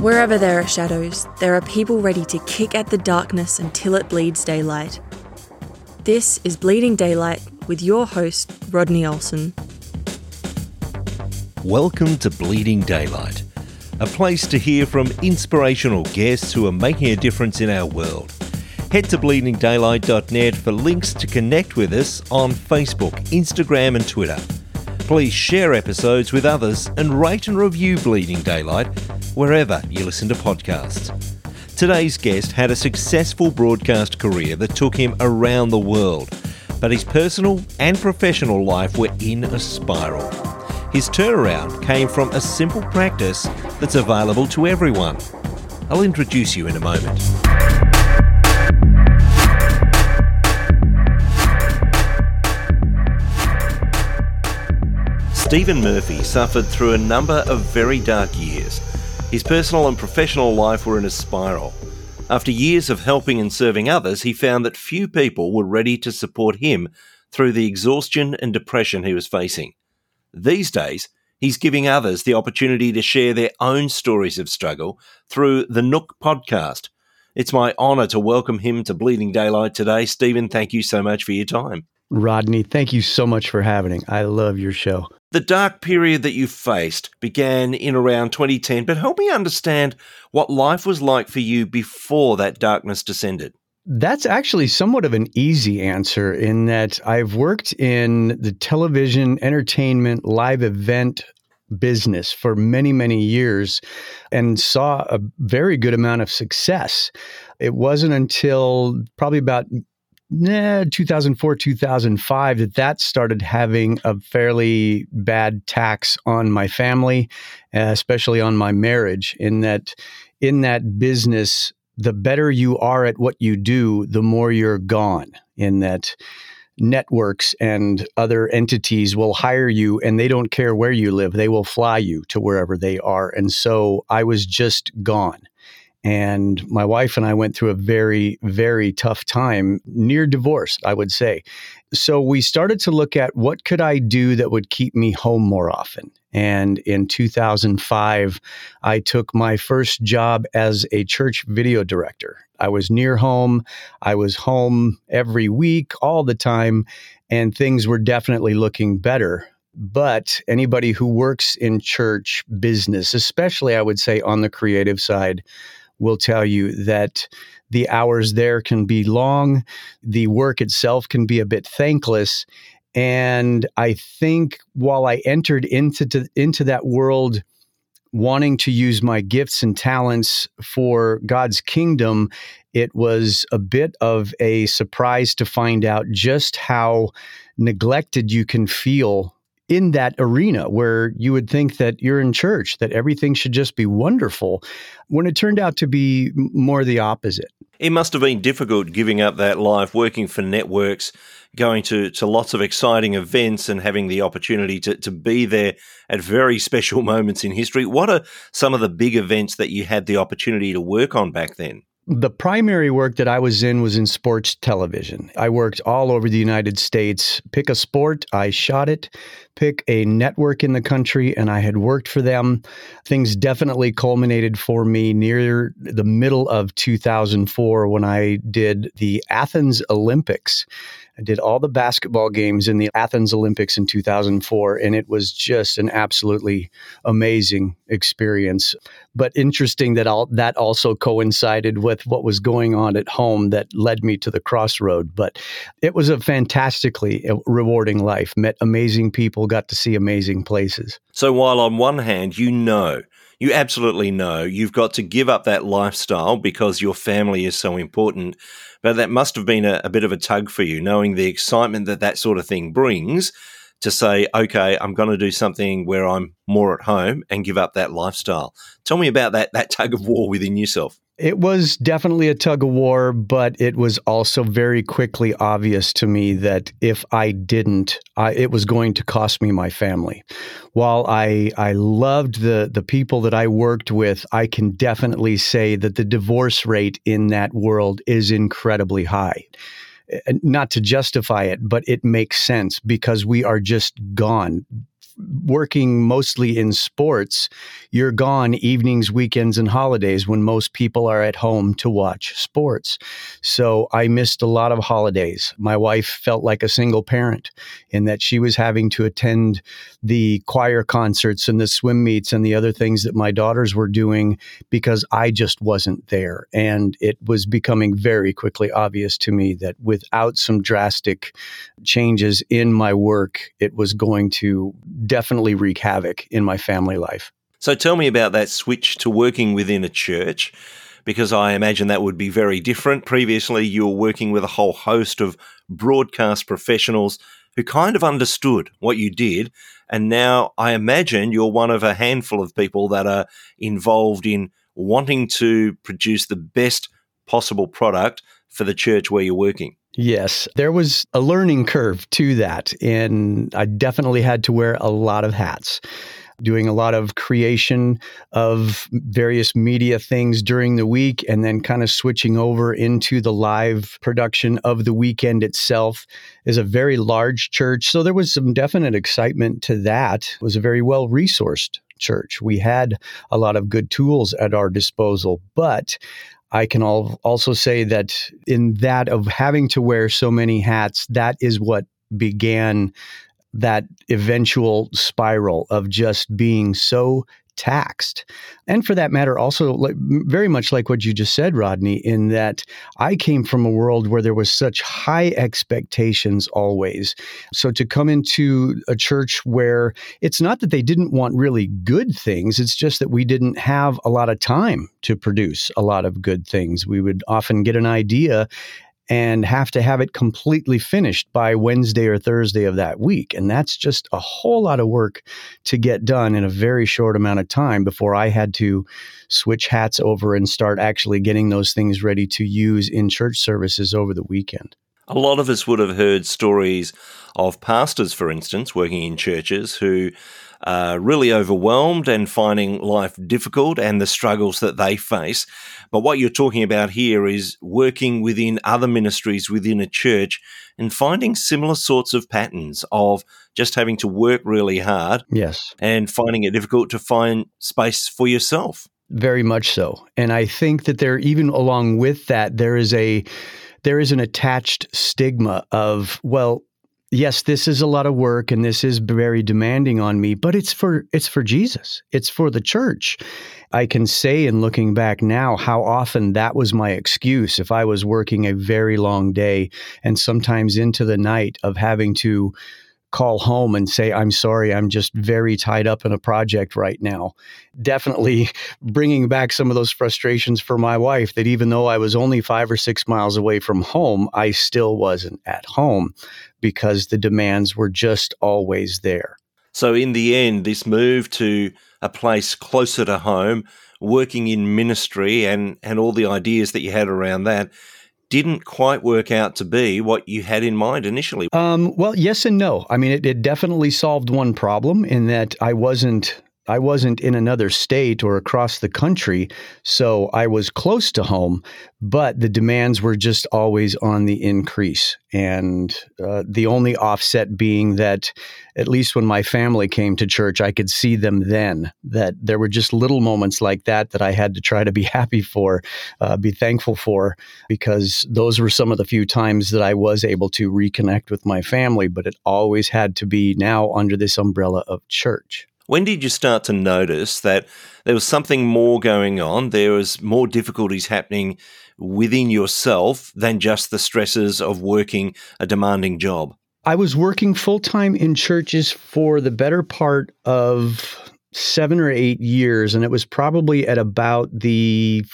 Wherever there are shadows, there are people ready to kick at the darkness until it bleeds daylight. This is Bleeding Daylight with your host, Rodney Olson. Welcome to Bleeding Daylight, a place to hear from inspirational guests who are making a difference in our world. Head to bleedingdaylight.net for links to connect with us on Facebook, Instagram, and Twitter. Please share episodes with others and rate and review Bleeding Daylight wherever you listen to podcasts. Today's guest had a successful broadcast career that took him around the world, but his personal and professional life were in a spiral. His turnaround came from a simple practice that's available to everyone. I'll introduce you in a moment. Stephen Murphy suffered through a number of very dark years. His personal and professional life were in a spiral. After years of helping and serving others, he found that few people were ready to support him through the exhaustion and depression he was facing. These days, he's giving others the opportunity to share their own stories of struggle through the Nook podcast. It's my honour to welcome him to Bleeding Daylight today. Stephen, thank you so much for your time. Rodney, thank you so much for having. I love your show. The dark period that you faced began in around 2010, but help me understand what life was like for you before that darkness descended. That's actually somewhat of an easy answer in that I've worked in the television, entertainment, live event business for many, many years and saw a very good amount of success. It wasn't until probably about eh, 2004, 2005 that that started having a fairly bad tax on my family, uh, especially on my marriage. In that, in that business, the better you are at what you do, the more you're gone. In that, networks and other entities will hire you and they don't care where you live. They will fly you to wherever they are. And so I was just gone. And my wife and I went through a very, very tough time, near divorce, I would say. So we started to look at what could I do that would keep me home more often. And in 2005, I took my first job as a church video director. I was near home. I was home every week, all the time, and things were definitely looking better. But anybody who works in church business, especially I would say on the creative side, will tell you that the hours there can be long, the work itself can be a bit thankless. And I think while I entered into to, into that world wanting to use my gifts and talents for God's kingdom, it was a bit of a surprise to find out just how neglected you can feel in that arena where you would think that you're in church, that everything should just be wonderful, when it turned out to be more the opposite. It must have been difficult giving up that life, working for networks, going to, to lots of exciting events and having the opportunity to, to be there at very special moments in history. What are some of the big events that you had the opportunity to work on back then? The primary work that I was in was in sports television. I worked all over the United States. Pick a sport, I shot it. Pick a network in the country, and I had worked for them. Things definitely culminated for me near the middle of 2004 when I did the Athens Olympics. I did all the basketball games in the Athens Olympics in 2004, and it was just an absolutely amazing experience. But interesting that all that also coincided with what was going on at home that led me to the crossroad. But it was a fantastically uh, rewarding life. Met amazing people, got to see amazing places. So while on one hand you know you absolutely know you've got to give up that lifestyle because your family is so important. But that must have been a, a bit of a tug for you, knowing the excitement that that sort of thing brings to say, okay, I'm going to do something where I'm more at home and give up that lifestyle. Tell me about that that tug of war within yourself. It was definitely a tug of war, but it was also very quickly obvious to me that if I didn't, I, it was going to cost me my family. While I I loved the the people that I worked with, I can definitely say that the divorce rate in that world is incredibly high eh, eh, not to justify it, but it makes sense because we are just gone working mostly in sports, you're gone evenings, weekends, and holidays when most people are at home to watch sports. So I missed a lot of holidays. My wife felt like a single parent in that she was having to attend the choir concerts and the swim meets and the other things that my daughters were doing because I just wasn't there. And it was becoming very quickly obvious to me that without some drastic changes in my work, it was going to definitely wreak havoc in my family life. So tell me about that switch to working within a church because I imagine that would be very different. Previously, you were working with a whole host of broadcast professionals who kind of understood what you did. And now I imagine you're one of a handful of people that are involved in wanting to produce the best possible product for the church where you're working. Yes, there was a learning curve to that. And I definitely had to wear a lot of hats doing a lot of creation of various media things during the week and then kind of switching over into the live production of the weekend itself is a very large church so there was some definite excitement to that it was a very well resourced church we had a lot of good tools at our disposal but I can also say that in that of having to wear so many hats, that is what began that eventual spiral of just being so taxed. And for that matter, also like, very much like what you just said, Rodney, in that I came from a world where there was such high expectations always. So to come into a church where it's not that they didn't want really good things, it's just that we didn't have a lot of time to produce a lot of good things. We would often get an idea and have to have it completely finished by Wednesday or Thursday of that week. And that's just a whole lot of work to get done in a very short amount of time before I had to switch hats over and start actually getting those things ready to use in church services over the weekend. A lot of us would have heard stories of pastors, for instance, working in churches who are really overwhelmed and finding life difficult and the struggles that they face. But what you're talking about here is working within other ministries within a church and finding similar sorts of patterns of just having to work really hard. Yes. And finding it difficult to find space for yourself. Very much so. And I think that there, even along with that, there is a there is an attached stigma of, well, yes, this is a lot of work and this is very demanding on me, but it's for it's for Jesus. It's for the church. I can say in looking back now how often that was my excuse if I was working a very long day and sometimes into the night of having to call home and say, I'm sorry, I'm just very tied up in a project right now. Definitely bringing back some of those frustrations for my wife that even though I was only five or six miles away from home, I still wasn't at home because the demands were just always there. So, in the end, this move to a place closer to home, working in ministry, and, and all the ideas that you had around that didn't quite work out to be what you had in mind initially. Um, well, yes and no. I mean, it, it definitely solved one problem in that I wasn't I wasn't in another state or across the country, so I was close to home, but the demands were just always on the increase. And uh, the only offset being that, at least when my family came to church, I could see them then. That there were just little moments like that that I had to try to be happy for, uh, be thankful for, because those were some of the few times that I was able to reconnect with my family, but it always had to be now under this umbrella of church. When did you start to notice that there was something more going on? There was more difficulties happening within yourself than just the stresses of working a demanding job? I was working full time in churches for the better part of seven or eight years, and it was probably at about the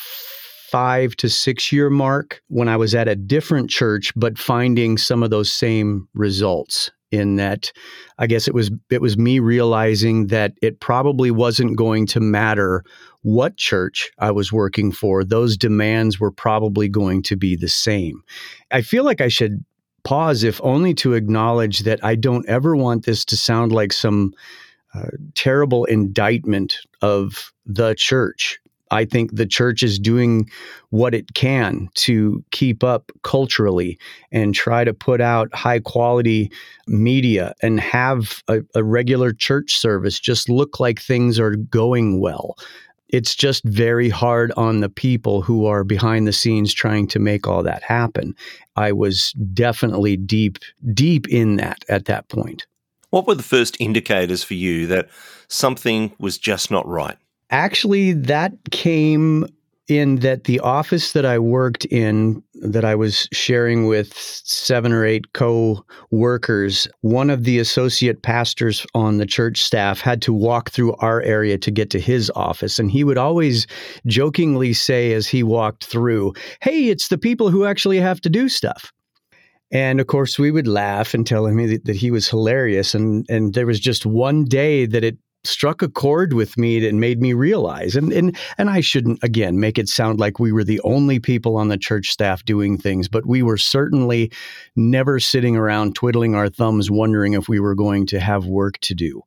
five to six year mark when I was at a different church, but finding some of those same results in that I guess it was it was me realizing that it probably wasn't going to matter what church I was working for those demands were probably going to be the same. I feel like I should pause if only to acknowledge that I don't ever want this to sound like some uh, terrible indictment of the church I think the church is doing what it can to keep up culturally and try to put out high quality media and have a, a, regular church service just look like things are going well. It's just very hard on the people who are behind the scenes trying to make all that happen. I was definitely deep, deep in that at that point. What were the first indicators for you that something was just not right? Actually, that came in that the office that I worked in, that I was sharing with seven or eight co workers, one of the associate pastors on the church staff had to walk through our area to get to his office. And he would always jokingly say as he walked through, Hey, it's the people who actually have to do stuff. And of course, we would laugh and tell him that, that, he was hilarious. And and there was just one day that it struck a chord with me and made me realize and and and I shouldn't again make it sound like we were the only people on the church staff doing things but we were certainly never sitting around twiddling our thumbs wondering if we were going to have work to do.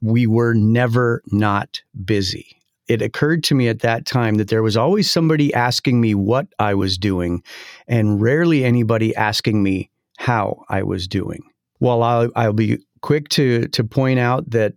We were never not busy. It occurred to me at that time that there was always somebody asking me what I was doing and rarely anybody asking me how I was doing. While I'll, I'll be quick to to point out that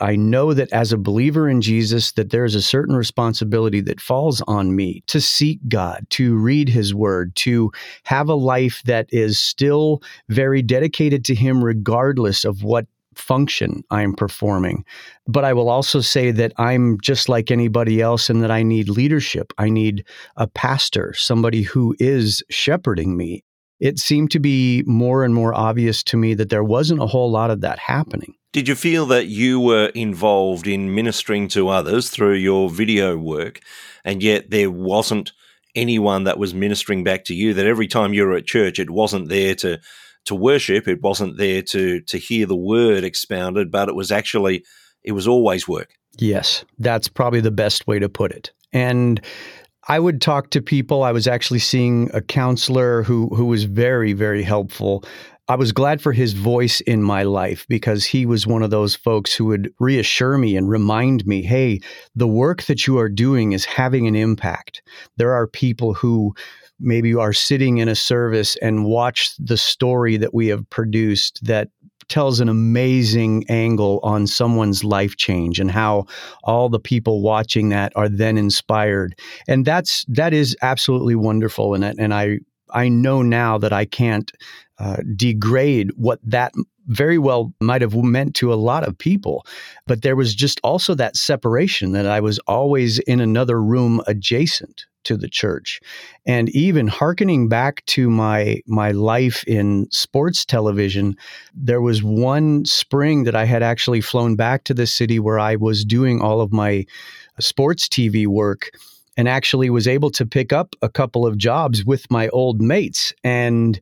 I know that as a believer in Jesus that there is a certain responsibility that falls on me to seek God, to read his word, to have a life that is still very dedicated to him regardless of what function I'm performing. But I will also say that I'm just like anybody else and that I need leadership. I need a pastor, somebody who is shepherding me. It seemed to be more and more obvious to me that there wasn't a whole lot of that happening. Did you feel that you were involved in ministering to others through your video work, and yet there wasn't anyone that was ministering back to you? That every time you were at church, it wasn't there to to worship, it wasn't there to to hear the word expounded, but it was actually it was always work. Yes, that's probably the best way to put it. And I would talk to people. I was actually seeing a counselor who who was very very helpful I was glad for his voice in my life because he was one of those folks who would reassure me and remind me, hey, the work that you are doing is having an impact. There are people who maybe are sitting in a service and watch the story that we have produced that tells an amazing angle on someone's life change and how all the people watching that are then inspired and that's that is absolutely wonderful and and I I know now that I can't uh, degrade what that very well might have meant to a lot of people. But there was just also that separation that I was always in another room adjacent to the church. And even hearkening back to my my life in sports television, there was one spring that I had actually flown back to the city where I was doing all of my sports TV work and actually was able to pick up a couple of jobs with my old mates and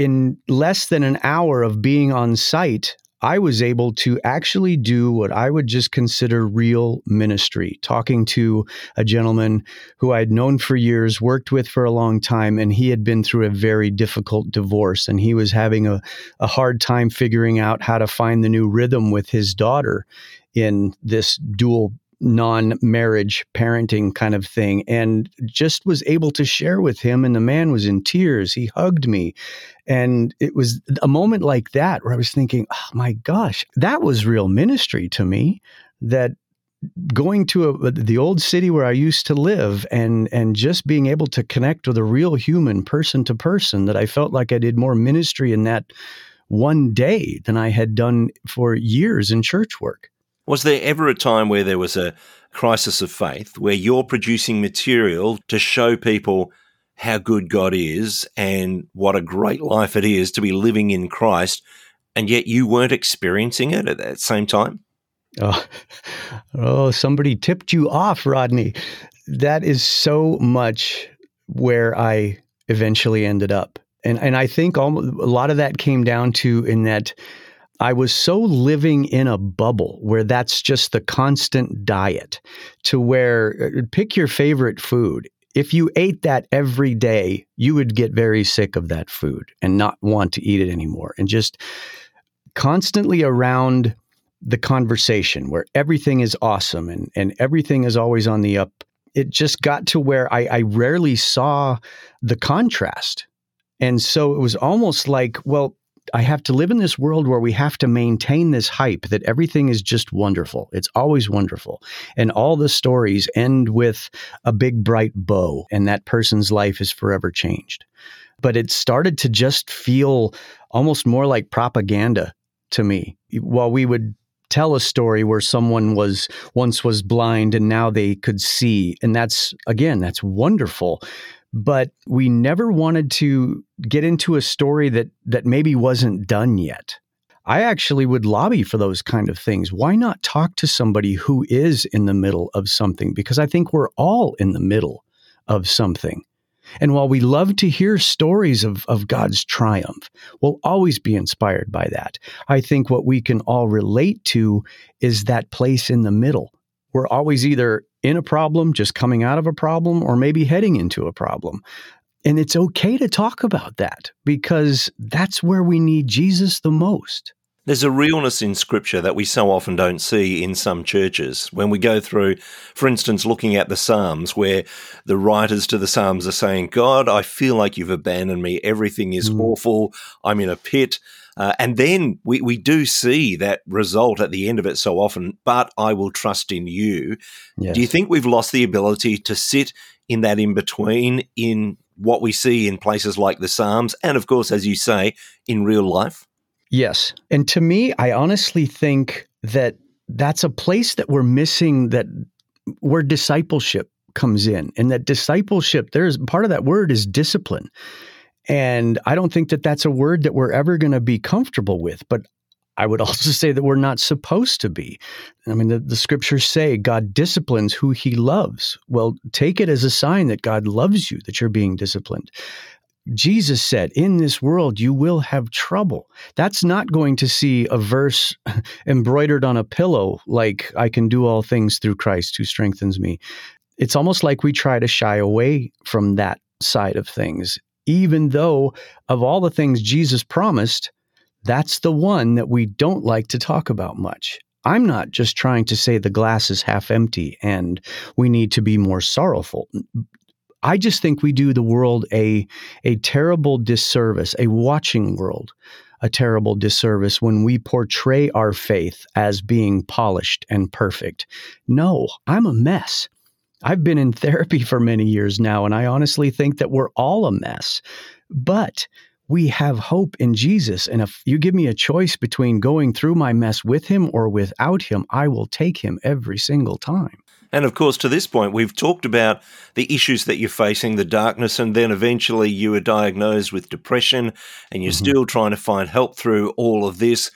in less than an hour of being on site, I was able to actually do what I would just consider real ministry, talking to a gentleman who I'd known for years, worked with for a long time, and he had been through a very difficult divorce. And he was having a, a hard time figuring out how to find the new rhythm with his daughter in this dual non marriage parenting kind of thing and just was able to share with him. And the man was in tears. He hugged me. And it was a moment like that where I was thinking, oh my gosh, that was real ministry to me. That going to a, the old city where I used to live and and just being able to connect with a real human person to person that I felt like I did more ministry in that one day than I had done for years in church work. Was there ever a time where there was a crisis of faith where you're producing material to show people how good God is and what a great life it is to be living in Christ, and yet you weren't experiencing it at that same time? Oh, oh somebody tipped you off, Rodney. That is so much where I eventually ended up. And and I think a lot of that came down to in that I was so living in a bubble where that's just the constant diet to where uh, pick your favorite food. If you ate that every day, you would get very sick of that food and not want to eat it anymore. And just constantly around the conversation where everything is awesome and, and everything is always on the up it just got to where I, I rarely saw the contrast. And so it was almost like, well, I have to live in this world where we have to maintain this hype that everything is just wonderful. It's always wonderful. And all the stories end with a big bright bow, and that person's life is forever changed. But it started to just feel almost more like propaganda to me. While we would tell a story where someone was once was blind and now they could see and that's again that's wonderful but we never wanted to get into a story that that maybe wasn't done yet. I actually would lobby for those kind of things. Why not talk to somebody who is in the middle of something? Because I think we're all in the middle of something. And while we love to hear stories of, of God's triumph, we'll always be inspired by that. I think what we can all relate to is that place in the middle. We're always either in a problem, just coming out of a problem, or maybe heading into a problem. And it's okay to talk about that because that's where we need Jesus the most. There's a realness in scripture that we so often don't see in some churches. When we go through, for instance, looking at the Psalms, where the writers to the Psalms are saying, God, I feel like you've abandoned me. Everything is mm. awful. I'm in a pit. Uh, and then we, we do see that result at the end of it so often, but I will trust in you. Yes. Do you think we've lost the ability to sit in that in between in what we see in places like the Psalms and, of course, as you say, in real life? Yes. And to me, I honestly think that that's a place that we're missing that where discipleship comes in and that discipleship there's part of that word is discipline and I don't think that that's a word that we're ever going to be comfortable with. But I would also say that we're not supposed to be. I mean, the, the, scriptures say God disciplines who he loves. Well, take it as a sign that God loves you, that you're being disciplined. Jesus said, In this world, you will have trouble. That's not going to see a verse embroidered on a pillow like, I can do all things through Christ who strengthens me. It's almost like we try to shy away from that side of things even though of all the things Jesus promised, that's the one that we don't like to talk about much. I'm not just trying to say the glass is half empty and we need to be more sorrowful. I just think we do the world a, a terrible disservice, a watching world, a terrible disservice when we portray our faith as being polished and perfect. No, I'm a mess. I've been in therapy for many years now, and I honestly think that we're all a mess. But we have hope in Jesus. And if you give me a choice between going through my mess with him or without him, I will take him every single time. And of course, to this point, we've talked about the issues that you're facing, the darkness, and then eventually you were diagnosed with depression and you're mm-hmm. still trying to find help through all of this.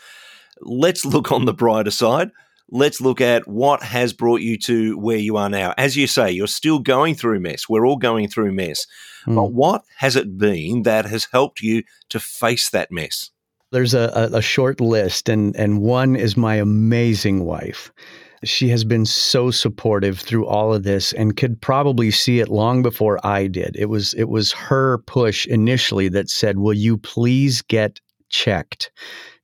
Let's look on the brighter side let's look at what has brought you to where you are now. As you say, you're still going through mess. We're all going through mess. Mm. But what has it been that has helped you to face that mess? There's a, a, short list, and, and one is my amazing wife. She has been so supportive through all of this and could probably see it long before I did. It was it was her push initially that said, "Will you please get checked?"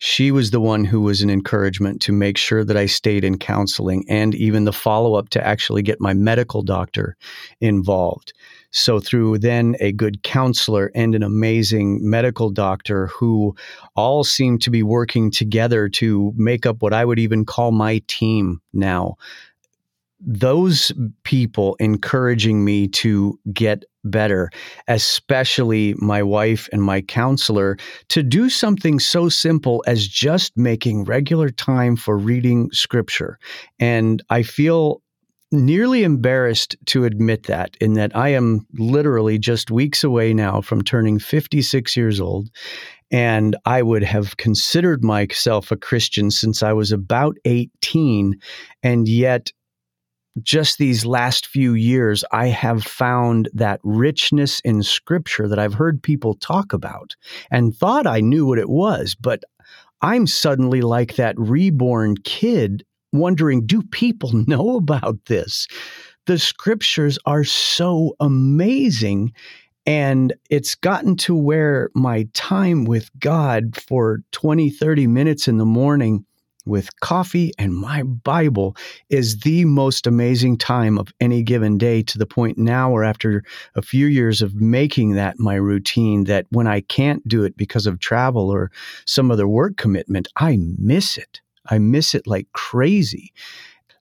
she was the one who was an encouragement to make sure that I stayed in counseling and even the follow up to actually get my medical doctor involved. So, through then a good counselor and an amazing medical doctor who all seemed to be working together to make up what I would even call my team now those people encouraging me to get better, especially my wife and my counselor, to do something so simple as just making regular time for reading scripture. And I feel nearly embarrassed to admit that, in that I am literally just weeks away now from turning 56 years old. And I would have considered myself a Christian since I was about 18. And yet, just these last few years, I have found that richness in scripture that I've heard people talk about and thought I knew what it was, but I'm suddenly like that reborn kid wondering do people know about this? The scriptures are so amazing. And it's gotten to where my time with God for 20, 30 minutes in the morning with coffee and my Bible is the most amazing time of any given day to the point now where after a few years of making that my routine that when I can't do it because of travel or some other work commitment, I miss it. I miss it like crazy.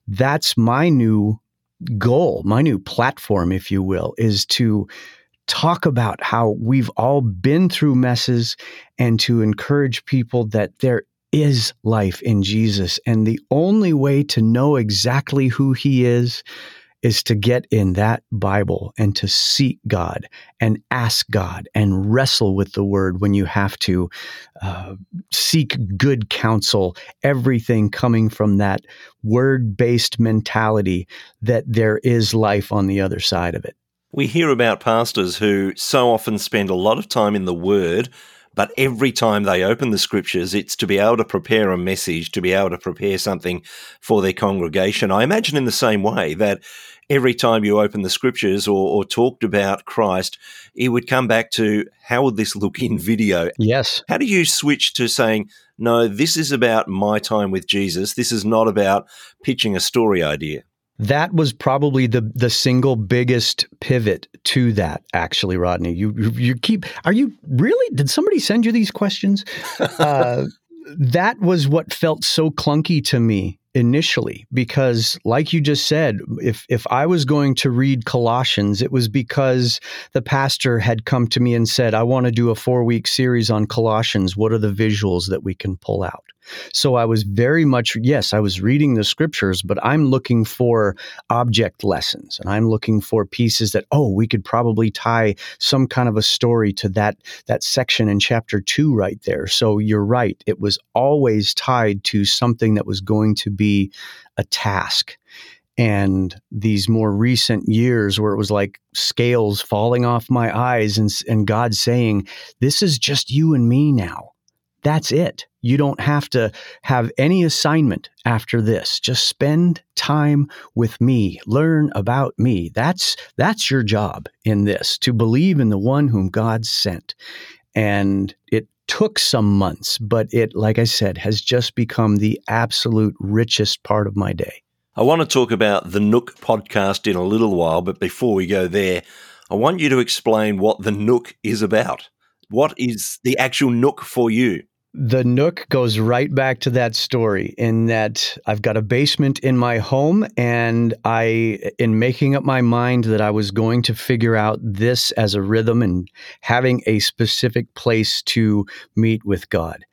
That's my new goal, my new platform, if you will, is to talk about how we've all been through messes and to encourage people that there is life in Jesus. And the only way to know exactly who he is is to get in that Bible and to seek God and ask God and wrestle with the word when you have to uh, seek good counsel, everything coming from that word based mentality that there is life on the other side of it. We hear about pastors who so often spend a lot of time in the word but every time they open the scriptures, it's to be able to prepare a message, to be able to prepare something for their congregation. I imagine in the same way that every time you open the scriptures or, or talked about Christ, it would come back to how would this look in video? Yes. How do you switch to saying, no, this is about my time with Jesus. This is not about pitching a story idea that was probably the the single biggest pivot to that actually rodney. You you keep are you really? Did somebody send you these questions? Uh, that was what felt so clunky to me initially because like you just said if if I was going to read Colossians it was because the pastor had come to me and said I want to do a 4 week series on Colossians what are the visuals that we can pull out so I was very much, yes, I was reading the scriptures, but I'm looking for object lessons and I'm looking for pieces that, oh, we could probably tie some kind of a story to that, that section in chapter two right there. So you're right. It was always tied to something that was going to be a task and these more recent years where it was like scales falling off my eyes and, and God saying, This is just you and me now. That's it. You don't have to have any assignment after this. Just spend time with me. Learn about me. That's that's your job in this to believe in the one whom God sent. And it took some months, but it like I said has just become the absolute richest part of my day. I want to talk about the Nook podcast in a little while, but before we go there, I want you to explain what the Nook is about. What is the actual Nook for you? The Nook goes right back to that story in that I've got a basement in my home, and I, in making up my mind that I was going to figure out this as a rhythm and having a specific place to meet with God.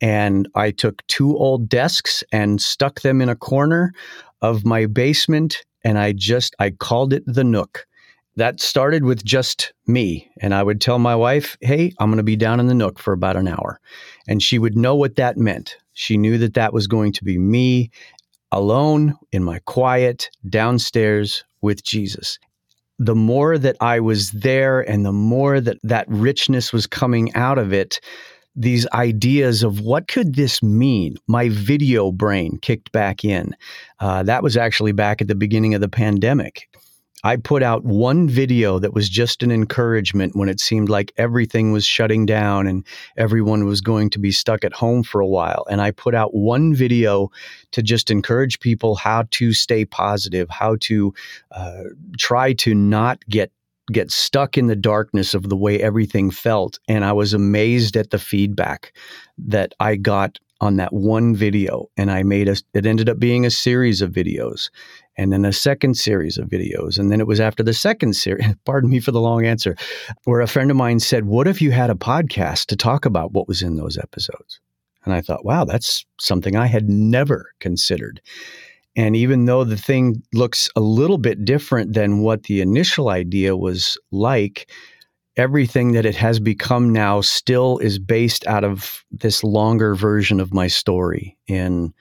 And I took two old desks and stuck them in a corner of my basement, and I just I called it the Nook that started with just me. And I would tell my wife, hey, I'm going to be down in the nook for about an hour. And she would know what that meant. She knew that that was going to be me alone in my quiet downstairs with Jesus. The more that I was there and the more that that richness was coming out of it, these ideas of what could this mean my video brain kicked back in uh, that was actually back at the beginning of the pandemic I put out one video that was just an encouragement when it seemed like everything was shutting down and everyone was going to be stuck at home for a while. And I put out one video to just encourage people how to stay positive, how to uh, try to not get get stuck in the darkness of the way everything felt and i was amazed at the feedback that i got on that one video and i made a it ended up being a series of videos and then a second series of videos. And then it was after the second series, pardon me for the long answer, where a friend of mine said, What if you had a podcast to talk about what was in those episodes? And I thought, wow, that's something I had never considered. And even though the thing looks a little bit different than what the initial idea was like, everything that it has become now still is based out of this longer version of my story. In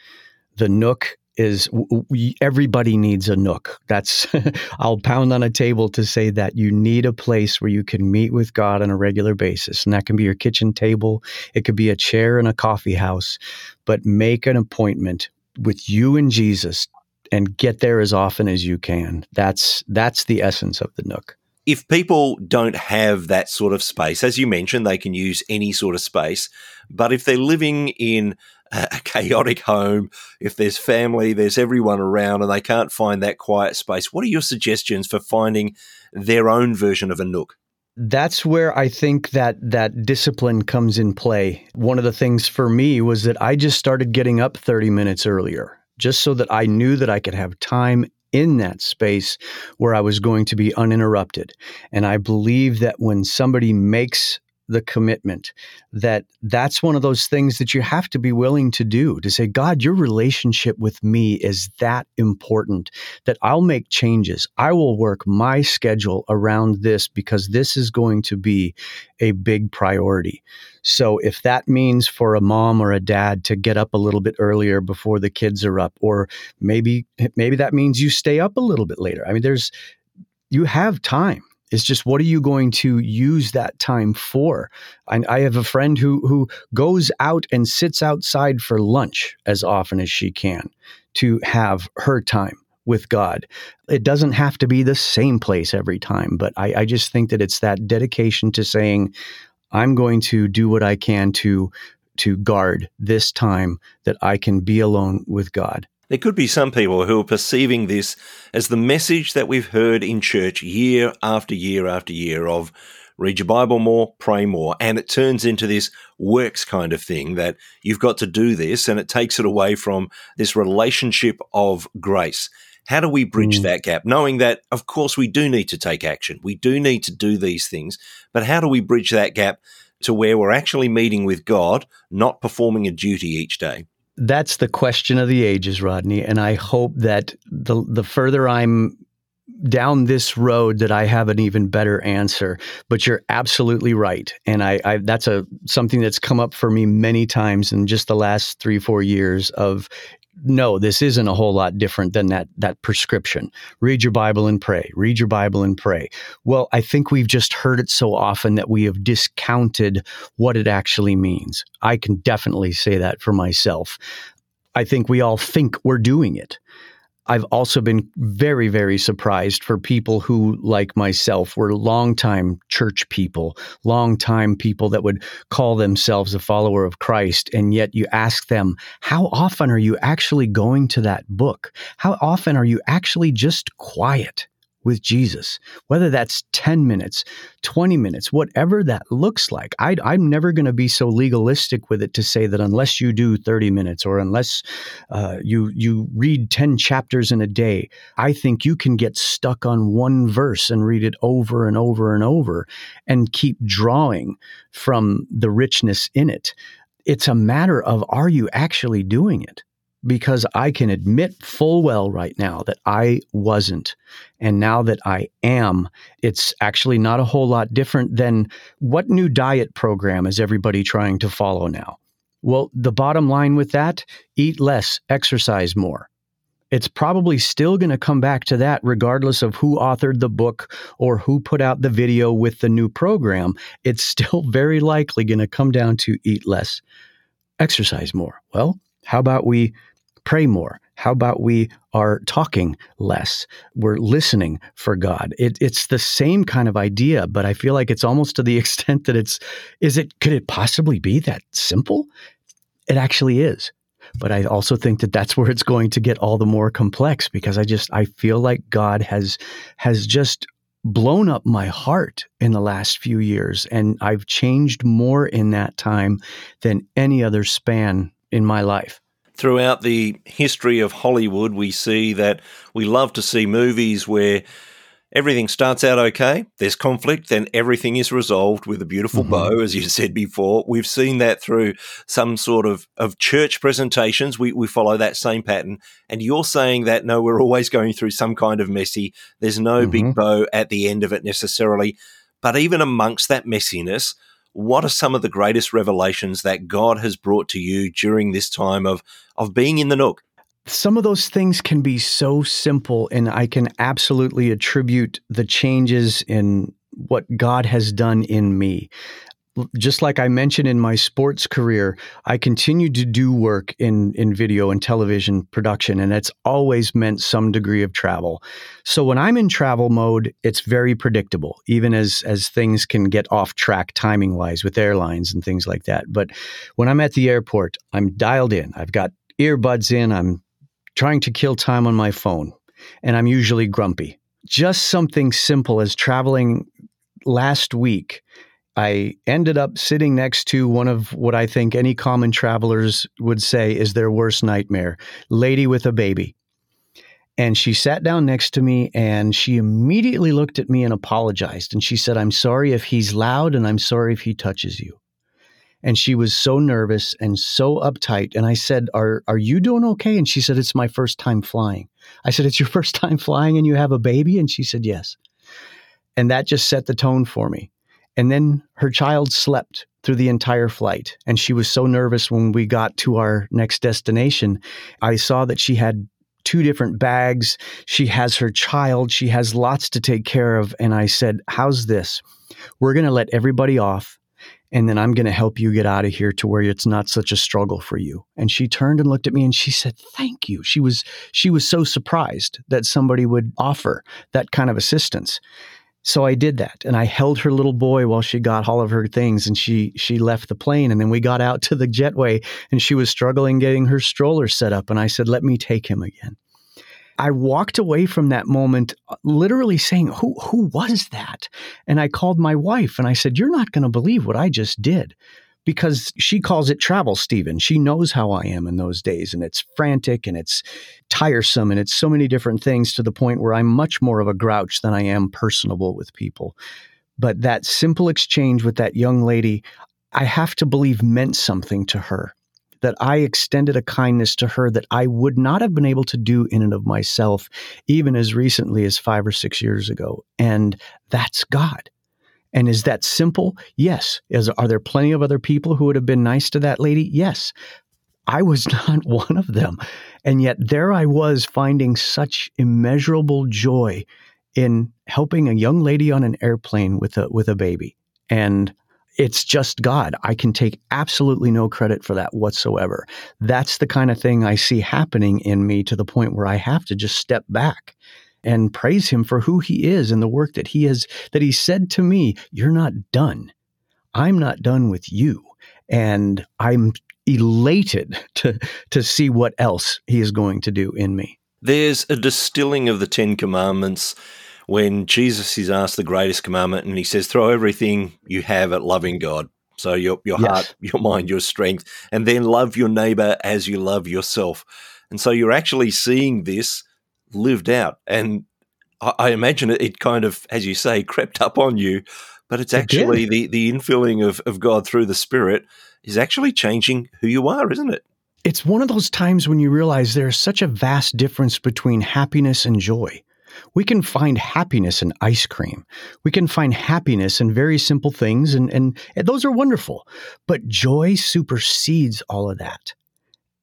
the Nook is we, everybody needs a nook. That's I'll pound on a table to say that you need a place where you can meet with God on a regular basis, and that can be your kitchen table. It could be a chair in a coffee house, but make an appointment with you and Jesus and get there as often as you can. That's that's the essence of the nook. If people don't have that sort of space, as you mentioned, they can use any sort of space. But if they're living in a chaotic home, if there's family, there's everyone around, and they can't find that quiet space, what are your suggestions for finding their own version of a nook? That's where I think that that discipline comes in play. One of the things for me was that I just started getting up 30 minutes earlier just so that I knew that I could have time in that space where I was going to be uninterrupted. And I believe that when somebody makes the commitment that that's one of those things that you have to be willing to do to say god your relationship with me is that important that i'll make changes. I will work my schedule around this because this is going to be a big priority. So if that means for a mom or a dad to get up a little bit earlier before the kids are up or maybe maybe that means you stay up a little bit later. I mean there's you have time it's just what are you going to use that time for? I, I have a friend who who goes out and sits outside for lunch as often as she can to have her time with God. It doesn't have to be the same place every time, but I, I just think that it's that dedication to saying, I'm going to do what I can to to guard this time that I can be alone with God. There could be some people who are perceiving this as the message that we've heard in church year after year after year of read your Bible more, pray more. And it turns into this works kind of thing that you've got to do this and it takes it away from this relationship of grace. How do we bridge mm. that gap? Knowing that, of course, we do need to take action. We do need to do these things. But how do we bridge that gap to where we're actually meeting with God, not performing a duty each day? That's the question of the ages, Rodney. And I hope that the the further I'm down this road that I have an even better answer. But you're absolutely right, and I, I, that's a something that's come up for me many times in just the last three four years of no, this isn't a whole lot different than that that prescription. Read your Bible and pray. Read your Bible and pray. Well, I think we've just heard it so often that we have discounted what it actually means. I can definitely say that for myself. I think we all think we're doing it. I've also been very, very surprised for people who, like myself, were longtime church people, longtime people that would call themselves a follower of Christ. And yet you ask them, how often are you actually going to that book? How often are you actually just quiet? With Jesus, whether that's 10 minutes, 20 minutes, whatever that looks like. I, am never going to be so legalistic with it to say that unless you do 30 minutes or unless uh, you, you read 10 chapters in a day, I think you can get stuck on one verse and read it over and over and over and keep drawing from the richness in it. It's a matter of are you actually doing it? Because I can admit full well right now that I wasn't. And now that I am, it's actually not a whole lot different than what new diet program is everybody trying to follow now? Well, the bottom line with that eat less, exercise more. It's probably still going to come back to that, regardless of who authored the book or who put out the video with the new program. It's still very likely going to come down to eat less, exercise more. Well, how about we pray more? How about we are talking less? We're listening for God. It, it's the same kind of idea, but I feel like it's almost to the extent that it's, is it, could it possibly be that simple? It actually is. But I also think that that's where it's going to get all the more complex because I just, I feel like God has, has just blown up my heart in the last few years. And I've changed more in that time than any other span in my life throughout the history of Hollywood, we see that we love to see movies where everything starts out okay, there's conflict, then everything is resolved with a beautiful mm-hmm. bow, as you said before. We've seen that through some sort of, of church presentations. We, we follow that same pattern. And you're saying that no, we're always going through some kind of messy, there's no mm-hmm. big bow at the end of it necessarily. But even amongst that messiness, what are some of the greatest revelations that God has brought to you during this time of, of being in the nook? Some of those things can be so simple, and I can absolutely attribute the changes in what God has done in me. Just like I mentioned in my sports career, I continued to do work in, in video and television production, and it's always meant some degree of travel. So when I'm in travel mode, it's very predictable, even as, as things can get off track timing wise with airlines and things like that. But when I'm at the airport, I'm dialed in. I've got earbuds in. I'm trying to kill time on my phone, and I'm usually grumpy. Just something simple as traveling last week I ended up sitting next to one of what I think any common travelers would say is their worst nightmare lady with a baby. And she sat down next to me and she immediately looked at me and apologized. And she said, I'm sorry if he's loud and I'm sorry if he touches you. And she was so nervous and so uptight. And I said, Are, are you doing okay? And she said, It's my first time flying. I said, It's your first time flying and you have a baby? And she said, Yes. And that just set the tone for me. And then her child slept through the entire flight. And she was so nervous when we got to our next destination. I saw that she had two different bags. She has her child. She has lots to take care of. And I said, How's this? We're going to let everybody off. And then I'm going to help you get out of here to where it's not such a struggle for you. And she turned and looked at me and she said, "Thank you." She was she was so surprised that somebody would offer that kind of assistance. So I did that and I held her little boy while she got all of her things and she she left the plane and then we got out to the jetway and she was struggling getting her stroller set up and I said let me take him again. I walked away from that moment uh, literally saying who who was that? And I called my wife and I said you're not going to believe what I just did because she calls it travel, Stephen. She knows how I am in those days, and it's frantic and it's tiresome and it's so many different things to the point where I'm much more of a grouch than I am personable with people. But that simple exchange with that young lady, I have to believe meant something to her. That I extended a kindness to her that I would not have been able to do in and of myself, even as recently as five or six years ago. And that's God. And is that simple? Yes. Is, are there plenty of other people who would have been nice to that lady? Yes. I was not one of them. And yet there I was finding such immeasurable joy in helping a young lady on an airplane with a with a baby. And it's just God. I can take absolutely no credit for that whatsoever. That's the kind of thing I see happening in me to the point where I have to just step back and praise him for who he is and the work that he has that he said to me you're not done. I'm not done with you. And i'm elated to to see what else he is going to do in me. There's a distilling of the 10 commandments when jesus is asked the greatest commandment and he says throw everything you have at loving god. So your your yes. heart your mind your strength and then love your neighbor as you love yourself. And so you're actually seeing this lived out. And I, I imagine it, it, kind of, as you say, crept up on you. But it's actually the, the infilling of, of God through the Spirit is actually changing who you are, isn't it? It's one of those times when you realize there's such a vast difference between happiness and joy. We can find happiness in ice cream. We can find happiness in very simple things, and, and, and those are wonderful. But joy supersedes all of that.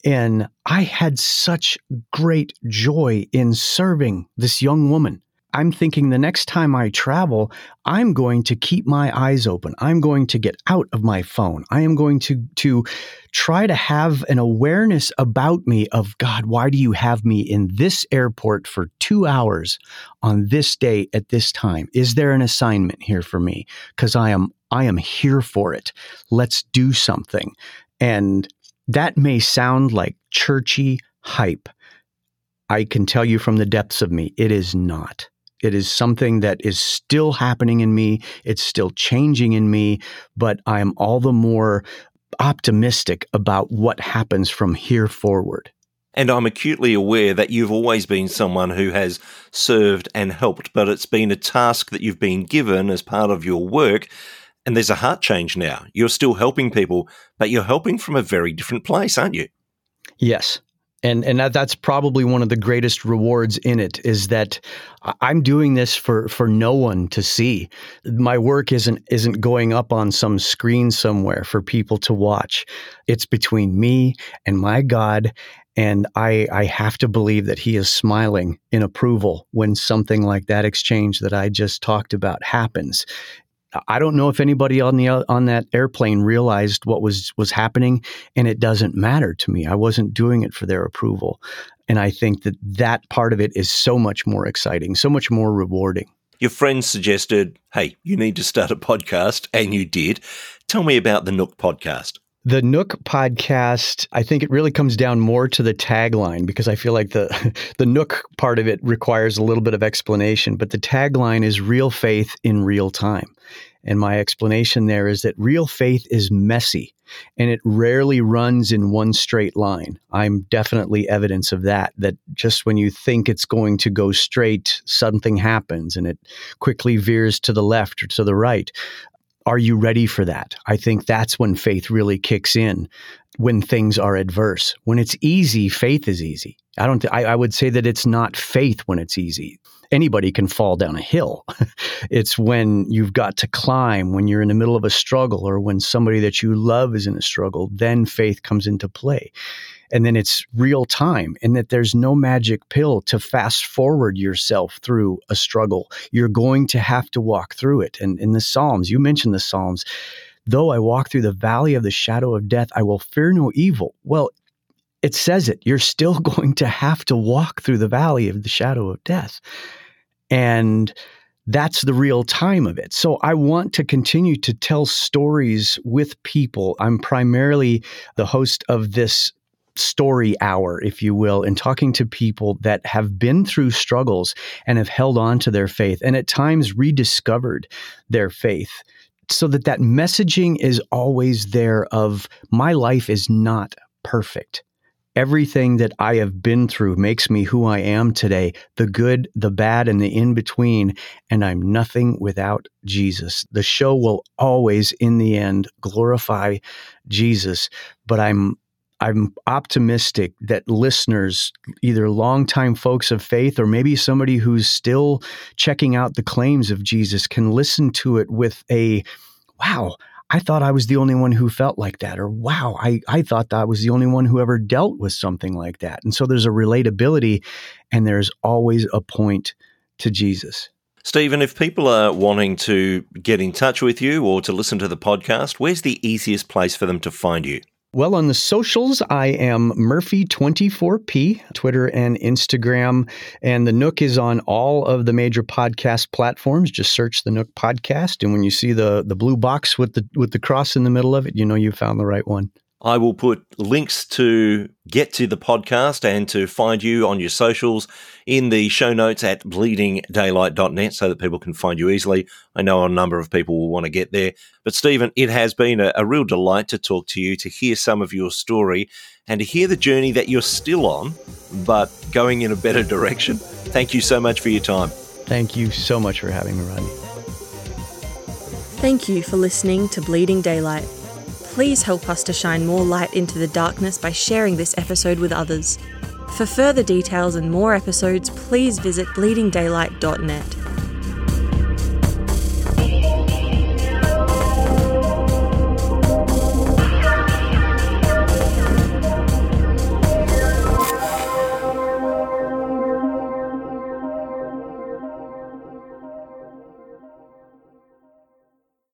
And I had such great joy in serving this young woman. I'm thinking the next time I travel, I'm going to keep my eyes open. I'm going to get out of my phone. I am going to, to try to have an awareness about me of God, why do you have me in this airport for two hours on this day at this time? Is there an assignment here for me? Because I am I am here for it. Let's do something. And that may sound like churchy hype. I can tell you from the depths of me, it is not. It is something that is still happening in me. It's still changing in me, but I am all the more optimistic about what happens from here forward. And I'm acutely aware that you've always been someone who has served and helped, but it's been a task that you've been given as part of your work and there's a heart change now. You're still helping people, but you're helping from a very different place, aren't you? Yes. And and that, that's probably one of the greatest rewards in it is that I'm doing this for for no one to see. My work isn't isn't going up on some screen somewhere for people to watch. It's between me and my God and I, I have to believe that he is smiling in approval when something like that exchange that I just talked about happens I don't know if anybody on the on that airplane realized what was was happening, and it doesn't matter to me. I wasn't doing it for their approval, and I think that that part of it is so much more exciting, so much more rewarding. Your friends suggested, "Hey, you need to start a podcast," and you did. Tell me about the Nook podcast. The Nook podcast, I think it really comes down more to the tagline because I feel like the the Nook part of it requires a little bit of explanation, but the tagline is real faith in real time. And my explanation there is that real faith is messy and it rarely runs in one straight line. I'm definitely evidence of that, that just when you think it's going to go straight, something happens and it quickly veers to the left or to the right are you ready for that? I think that's when faith really kicks in when things are adverse. When it's easy, faith is easy. I don't, th- I, I would say that it's not faith when it's easy. Anybody can fall down a hill. it's when you've got to climb, when you're in the middle of a struggle, or when somebody that you love is in a struggle, then faith comes into play and then it's real time and that there's no magic pill to fast forward yourself through a struggle. You're going to have to walk through it. And in the Psalms, you mentioned the Psalms, though I walk through the valley of the shadow of death, I will fear no evil. Well, it says it. You're still going to have to walk through the valley of the shadow of death. And that's the real time of it. So I want to continue to tell stories with people. I'm primarily the host of this story hour, if you will, in talking to people that have been through struggles and have held on to their faith and at times rediscovered their faith so that that messaging is always there of my life is not perfect everything that i have been through makes me who i am today the good the bad and the in between and i'm nothing without jesus. The show will always in the end glorify jesus but i'm I'm optimistic that listeners, either longtime folks of faith or maybe somebody who's still checking out the claims of Jesus, can listen to it with a wow, I thought I was the only one who felt like that, or wow, I, I thought that I was the only one who ever dealt with something like that. And so there's a relatability, and there's always a point to Jesus. Stephen, if people are wanting to get in touch with you or to listen to the podcast, where's the easiest place for them to find you? Well, on the socials, I am Murphy24P, Twitter and Instagram. And the Nook is on all of the major podcast platforms. Just search the Nook podcast. And when you see the, the blue box with the with the cross in the middle of it, you know you found the right one. I will put links to get to the podcast and to find you on your socials in the show notes at bleedingdaylight.net so that people can find you easily. I know a number of people will want to get there. But, Stephen, it has been a, a real delight to talk to you, to hear some of your story, and to hear the journey that you're still on, but going in a better direction. Thank you so much for your time. Thank you so much for having me, Rodney. Thank you for listening to Bleeding Daylight please help us to shine more light into the darkness by sharing this episode with others. For further details and more episodes, please visit bleedingdaylight.net.